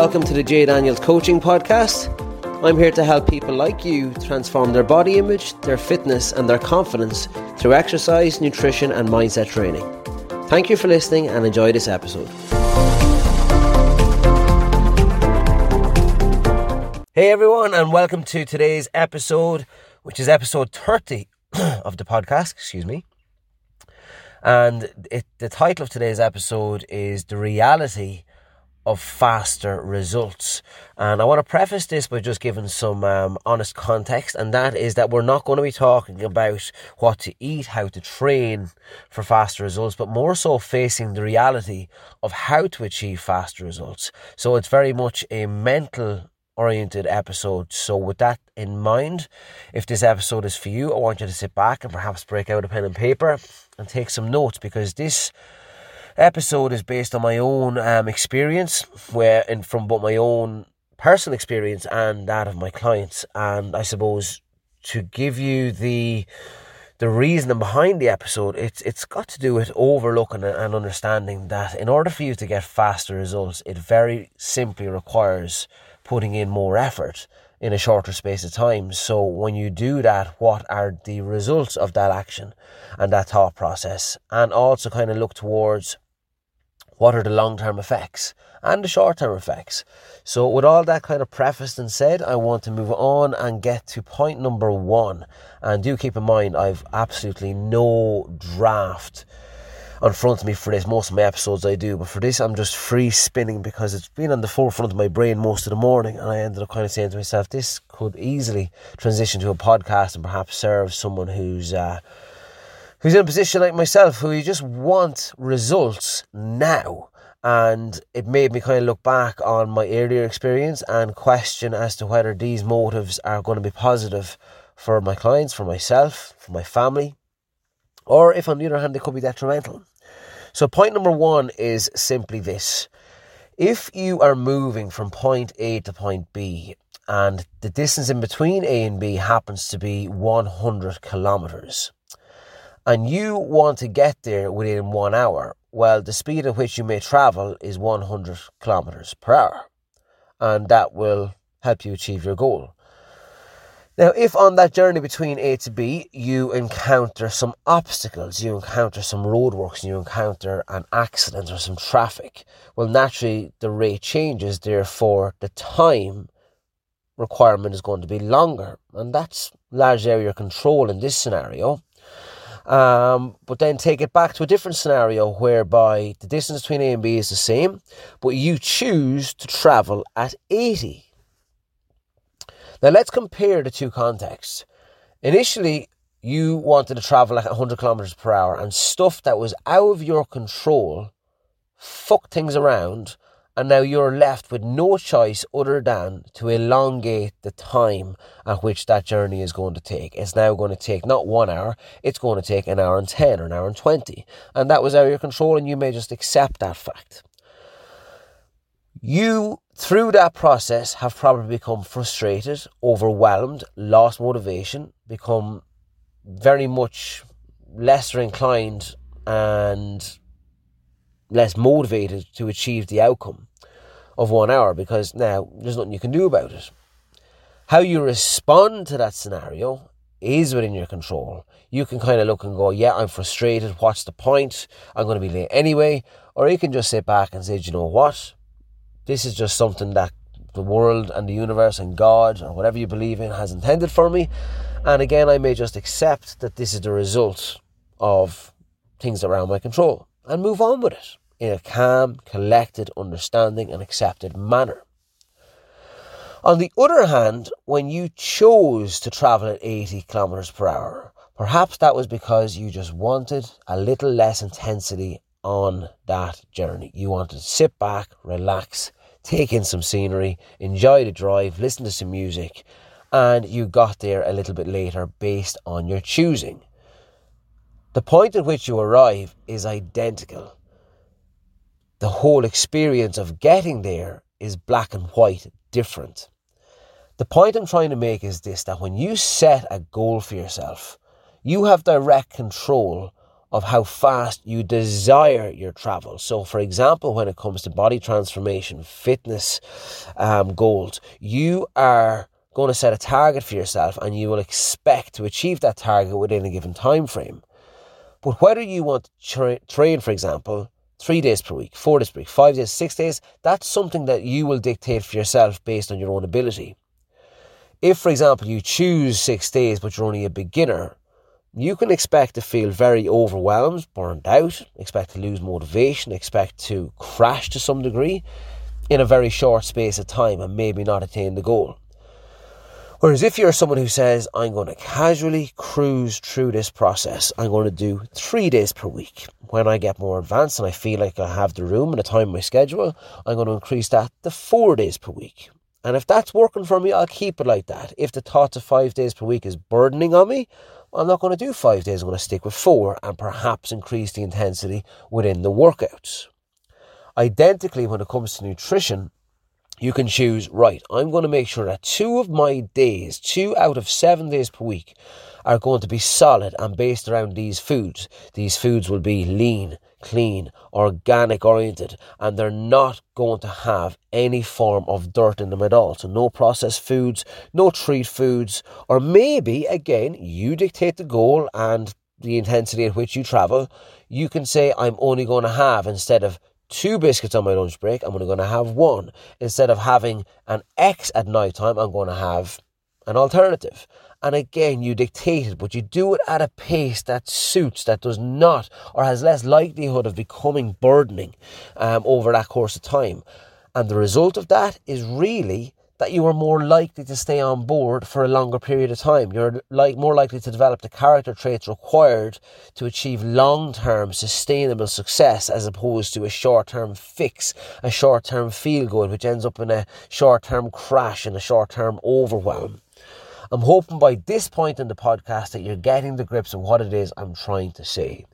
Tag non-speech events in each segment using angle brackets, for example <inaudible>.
Welcome to the Jay Daniels Coaching Podcast. I'm here to help people like you transform their body image, their fitness, and their confidence through exercise, nutrition, and mindset training. Thank you for listening and enjoy this episode. Hey everyone, and welcome to today's episode, which is episode 30 <coughs> of the podcast, excuse me. And it, the title of today's episode is The Reality of faster results. And I want to preface this by just giving some um, honest context, and that is that we're not going to be talking about what to eat, how to train for faster results, but more so facing the reality of how to achieve faster results. So it's very much a mental oriented episode. So, with that in mind, if this episode is for you, I want you to sit back and perhaps break out a pen and paper and take some notes because this episode is based on my own um, experience, where and from both my own personal experience and that of my clients. And I suppose to give you the the reasoning behind the episode, it's it's got to do with overlooking and understanding that in order for you to get faster results, it very simply requires putting in more effort in a shorter space of time. So when you do that, what are the results of that action and that thought process? And also kind of look towards what are the long term effects and the short term effects. So, with all that kind of prefaced and said, I want to move on and get to point number one. And do keep in mind, I've absolutely no draft on front of me for this. Most of my episodes I do, but for this, I'm just free spinning because it's been on the forefront of my brain most of the morning. And I ended up kind of saying to myself, this could easily transition to a podcast and perhaps serve someone who's. Uh, who's in a position like myself who you just want results now. And it made me kind of look back on my earlier experience and question as to whether these motives are going to be positive for my clients, for myself, for my family, or if on the other hand they could be detrimental. So, point number one is simply this if you are moving from point A to point B, and the distance in between A and B happens to be 100 kilometers, and you want to get there within one hour, well, the speed at which you may travel is 100 kilometers per hour, and that will help you achieve your goal. Now, if on that journey between A to B you encounter some obstacles, you encounter some roadworks, you encounter an accident or some traffic, well, naturally the rate changes, therefore, the time requirement is going to be longer, and that's largely out of your control in this scenario. Um, but then take it back to a different scenario whereby the distance between A and B is the same, but you choose to travel at 80. Now let's compare the two contexts. Initially, you wanted to travel at 100 kilometers per hour, and stuff that was out of your control fucked things around and now you're left with no choice other than to elongate the time at which that journey is going to take. It's now going to take not one hour, it's going to take an hour and 10 or an hour and 20. And that was out of your control, and you may just accept that fact. You, through that process, have probably become frustrated, overwhelmed, lost motivation, become very much lesser inclined and less motivated to achieve the outcome of one hour because now there's nothing you can do about it. How you respond to that scenario is within your control. You can kind of look and go, yeah, I'm frustrated. What's the point? I'm going to be late anyway. Or you can just sit back and say, do you know what? This is just something that the world and the universe and God or whatever you believe in has intended for me. And again, I may just accept that this is the result of things around my control and move on with it in a calm, collected, understanding, and accepted manner. On the other hand, when you chose to travel at 80 kilometers per hour, perhaps that was because you just wanted a little less intensity on that journey. You wanted to sit back, relax, take in some scenery, enjoy the drive, listen to some music, and you got there a little bit later based on your choosing. The point at which you arrive is identical the whole experience of getting there is black and white different. The point I'm trying to make is this that when you set a goal for yourself, you have direct control of how fast you desire your travel. So, for example, when it comes to body transformation, fitness um, goals, you are going to set a target for yourself and you will expect to achieve that target within a given time frame. But whether you want to tra- train, for example, three days per week, four days per week, five days, six days, that's something that you will dictate for yourself based on your own ability. If, for example, you choose six days but you're only a beginner, you can expect to feel very overwhelmed, burned out, expect to lose motivation, expect to crash to some degree in a very short space of time and maybe not attain the goal. Whereas if you're someone who says, I'm going to casually cruise through this process, I'm going to do three days per week. When I get more advanced and I feel like I have the room and the time in my schedule, I'm going to increase that to four days per week. And if that's working for me, I'll keep it like that. If the thought of five days per week is burdening on me, I'm not going to do five days. I'm going to stick with four and perhaps increase the intensity within the workouts. Identically, when it comes to nutrition, you can choose, right, I'm going to make sure that two of my days, two out of seven days per week, are going to be solid and based around these foods. These foods will be lean, clean, organic oriented, and they're not going to have any form of dirt in them at all. So, no processed foods, no treat foods, or maybe, again, you dictate the goal and the intensity at which you travel. You can say, I'm only going to have, instead of two biscuits on my lunch break, I'm only going to have one. Instead of having an X at night time, I'm going to have an alternative. And again, you dictate it, but you do it at a pace that suits, that does not, or has less likelihood of becoming burdening um, over that course of time. And the result of that is really that you are more likely to stay on board for a longer period of time. You're like more likely to develop the character traits required to achieve long-term sustainable success as opposed to a short-term fix, a short-term feel good, which ends up in a short-term crash and a short-term overwhelm. I'm hoping by this point in the podcast that you're getting the grips of what it is I'm trying to say.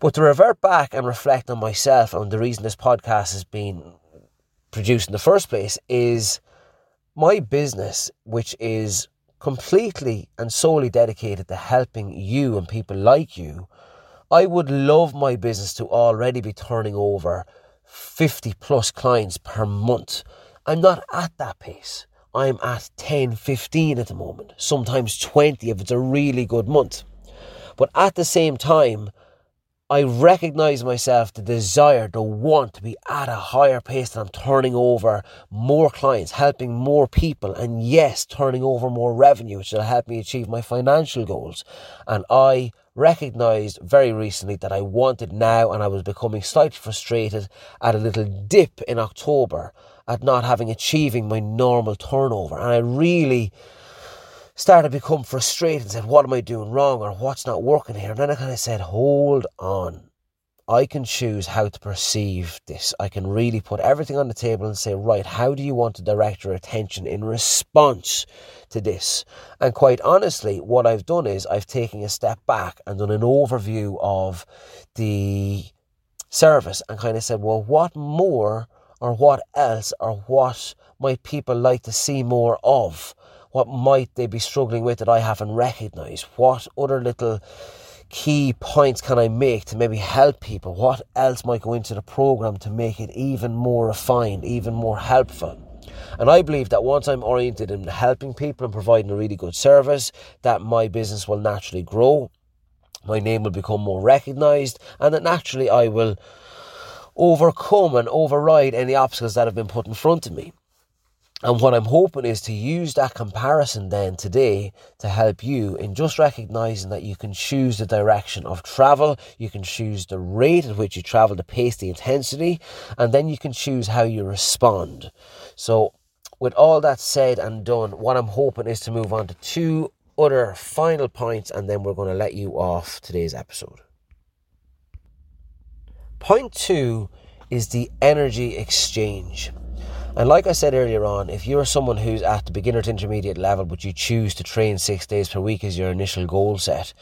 But to revert back and reflect on myself and the reason this podcast has been produced in the first place is my business, which is completely and solely dedicated to helping you and people like you, I would love my business to already be turning over 50 plus clients per month. I'm not at that pace. I'm at 10, 15 at the moment, sometimes 20 if it's a really good month. But at the same time, I recognize myself the desire, the want to be at a higher pace that I'm turning over more clients, helping more people, and yes, turning over more revenue, which will help me achieve my financial goals. And I recognized very recently that I wanted now, and I was becoming slightly frustrated at a little dip in October at not having achieving my normal turnover. And I really started to become frustrated and said, What am I doing wrong or what's not working here? And then I kind of said, Hold on. I can choose how to perceive this. I can really put everything on the table and say, right, how do you want to direct your attention in response to this? And quite honestly, what I've done is I've taken a step back and done an overview of the service and kind of said, well, what more or what else or what might people like to see more of? What might they be struggling with that I haven't recognized? What other little key points can I make to maybe help people? What else might go into the program to make it even more refined, even more helpful? And I believe that once I'm oriented in helping people and providing a really good service, that my business will naturally grow. My name will become more recognized, and that naturally I will overcome and override any obstacles that have been put in front of me. And what I'm hoping is to use that comparison then today to help you in just recognizing that you can choose the direction of travel, you can choose the rate at which you travel, the pace, the intensity, and then you can choose how you respond. So, with all that said and done, what I'm hoping is to move on to two other final points, and then we're going to let you off today's episode. Point two is the energy exchange. And like I said earlier on, if you're someone who's at the beginner to intermediate level, but you choose to train six days per week as your initial goal set,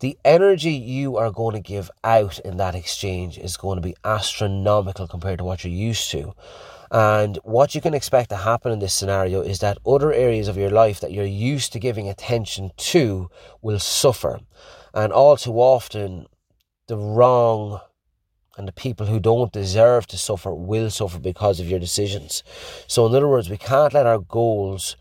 the energy you are going to give out in that exchange is going to be astronomical compared to what you're used to. And what you can expect to happen in this scenario is that other areas of your life that you're used to giving attention to will suffer. And all too often, the wrong and the people who don't deserve to suffer will suffer because of your decisions. So, in other words, we can't let our goals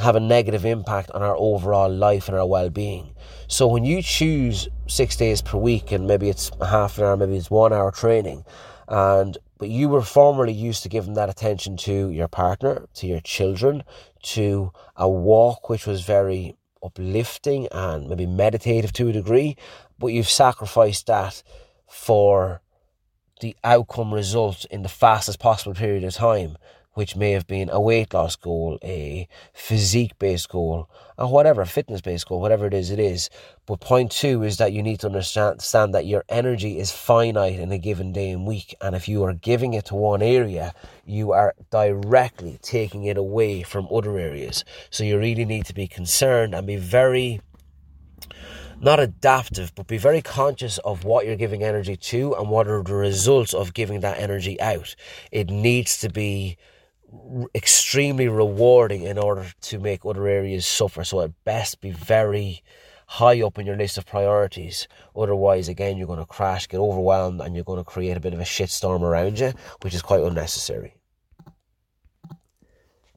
have a negative impact on our overall life and our well being. So, when you choose six days per week and maybe it's half an hour, maybe it's one hour training, and but you were formerly used to giving that attention to your partner, to your children, to a walk which was very uplifting and maybe meditative to a degree, but you've sacrificed that for the outcome result in the fastest possible period of time, which may have been a weight loss goal, a physique based goal, or whatever, fitness based goal, whatever it is, it is. But point two is that you need to understand that your energy is finite in a given day and week. And if you are giving it to one area, you are directly taking it away from other areas. So you really need to be concerned and be very not adaptive, but be very conscious of what you're giving energy to and what are the results of giving that energy out. It needs to be extremely rewarding in order to make other areas suffer. So at best be very high up in your list of priorities. Otherwise, again, you're going to crash, get overwhelmed, and you're going to create a bit of a shitstorm around you, which is quite unnecessary.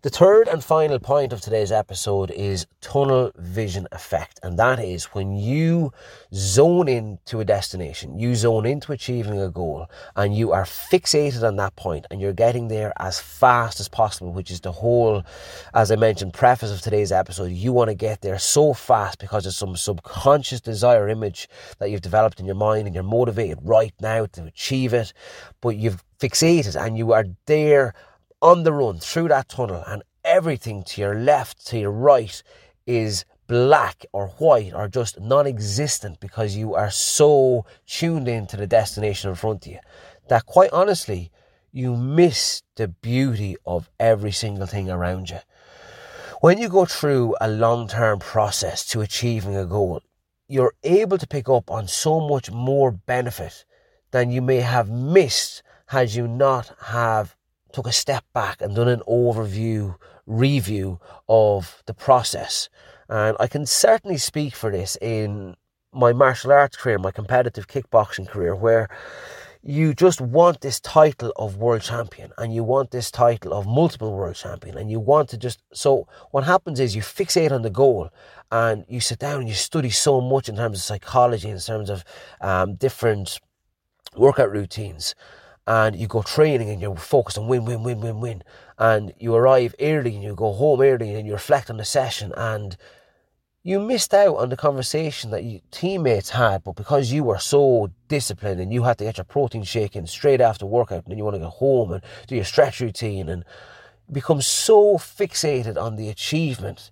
The third and final point of today's episode is tunnel vision effect. And that is when you zone into a destination, you zone into achieving a goal, and you are fixated on that point and you're getting there as fast as possible, which is the whole, as I mentioned, preface of today's episode. You want to get there so fast because of some subconscious desire image that you've developed in your mind and you're motivated right now to achieve it, but you've fixated and you are there on the run through that tunnel and everything to your left, to your right is black or white or just non existent because you are so tuned into the destination in front of you that quite honestly, you miss the beauty of every single thing around you. When you go through a long term process to achieving a goal, you're able to pick up on so much more benefit than you may have missed had you not have took a step back and done an overview review of the process. And I can certainly speak for this in my martial arts career, my competitive kickboxing career, where you just want this title of world champion and you want this title of multiple world champion and you want to just so what happens is you fixate on the goal and you sit down and you study so much in terms of psychology in terms of um, different workout routines and you go training and you're focused on win, win, win, win, win. And you arrive early and you go home early and you reflect on the session and you missed out on the conversation that your teammates had, but because you were so disciplined and you had to get your protein shake in straight after workout and then you want to go home and do your stretch routine and become so fixated on the achievement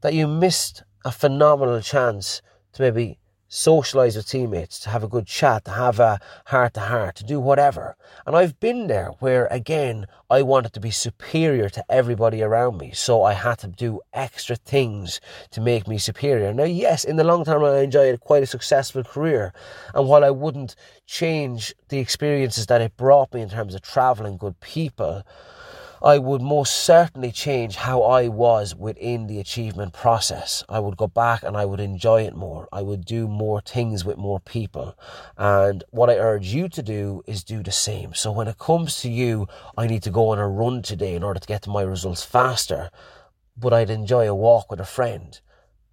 that you missed a phenomenal chance to maybe socialize with teammates, to have a good chat, to have a heart to heart, to do whatever. And I've been there where, again, I wanted to be superior to everybody around me. So I had to do extra things to make me superior. Now, yes, in the long term, I enjoyed quite a successful career. And while I wouldn't change the experiences that it brought me in terms of traveling, good people, I would most certainly change how I was within the achievement process. I would go back and I would enjoy it more. I would do more things with more people. And what I urge you to do is do the same. So when it comes to you, I need to go on a run today in order to get to my results faster. But I'd enjoy a walk with a friend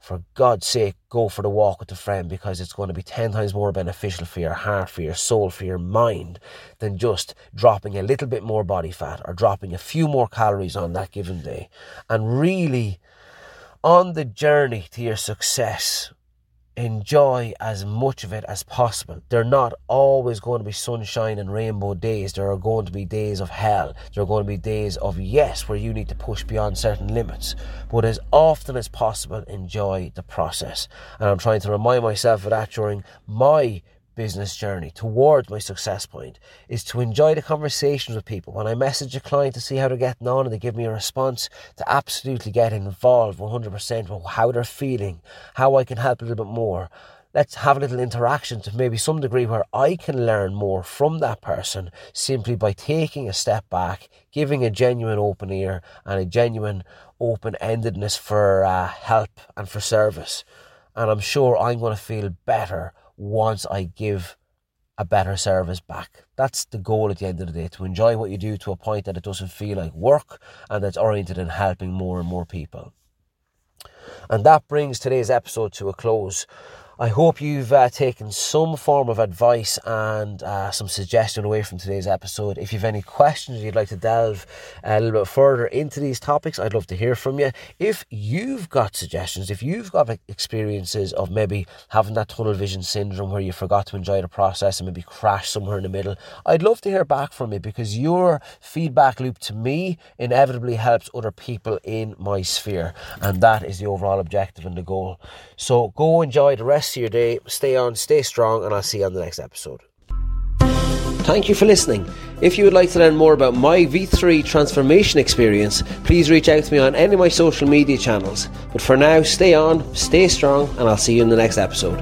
for God's sake, go for the walk with a friend because it's going to be 10 times more beneficial for your heart, for your soul, for your mind than just dropping a little bit more body fat or dropping a few more calories on that given day. And really, on the journey to your success, enjoy as much of it as possible. They're not always going to be sunshine and rainbow days. There are going to be days of hell. There are going to be days of yes, where you need to push beyond certain limits. But as often as possible, enjoy the process. And I'm trying to remind myself of that during my business journey towards my success point is to enjoy the conversations with people. When I message a client to see how they're getting on and they give me a response, to absolutely get involved 100% with how they're feeling, how I can help a little bit more. Let's have a little interaction to maybe some degree where I can learn more from that person simply by taking a step back, giving a genuine open ear and a genuine open endedness for uh, help and for service. And I'm sure I'm going to feel better once I give a better service back. That's the goal at the end of the day to enjoy what you do to a point that it doesn't feel like work and that's oriented in helping more and more people. And that brings today's episode to a close. I hope you've uh, taken some form of advice and uh, some suggestion away from today's episode. If you've any questions you'd like to delve a little bit further into these topics, I'd love to hear from you. If you've got suggestions, if you've got experiences of maybe having that tunnel vision syndrome where you forgot to enjoy the process and maybe crash somewhere in the middle, I'd love to hear back from you because your feedback loop to me inevitably helps other people in my sphere, and that is the overall objective and the goal. So go enjoy the rest rest of your day. Stay on, stay strong, and I'll see you on the next episode. Thank you for listening. If you would like to learn more about my V3 transformation experience, please reach out to me on any of my social media channels. But for now, stay on, stay strong, and I'll see you in the next episode.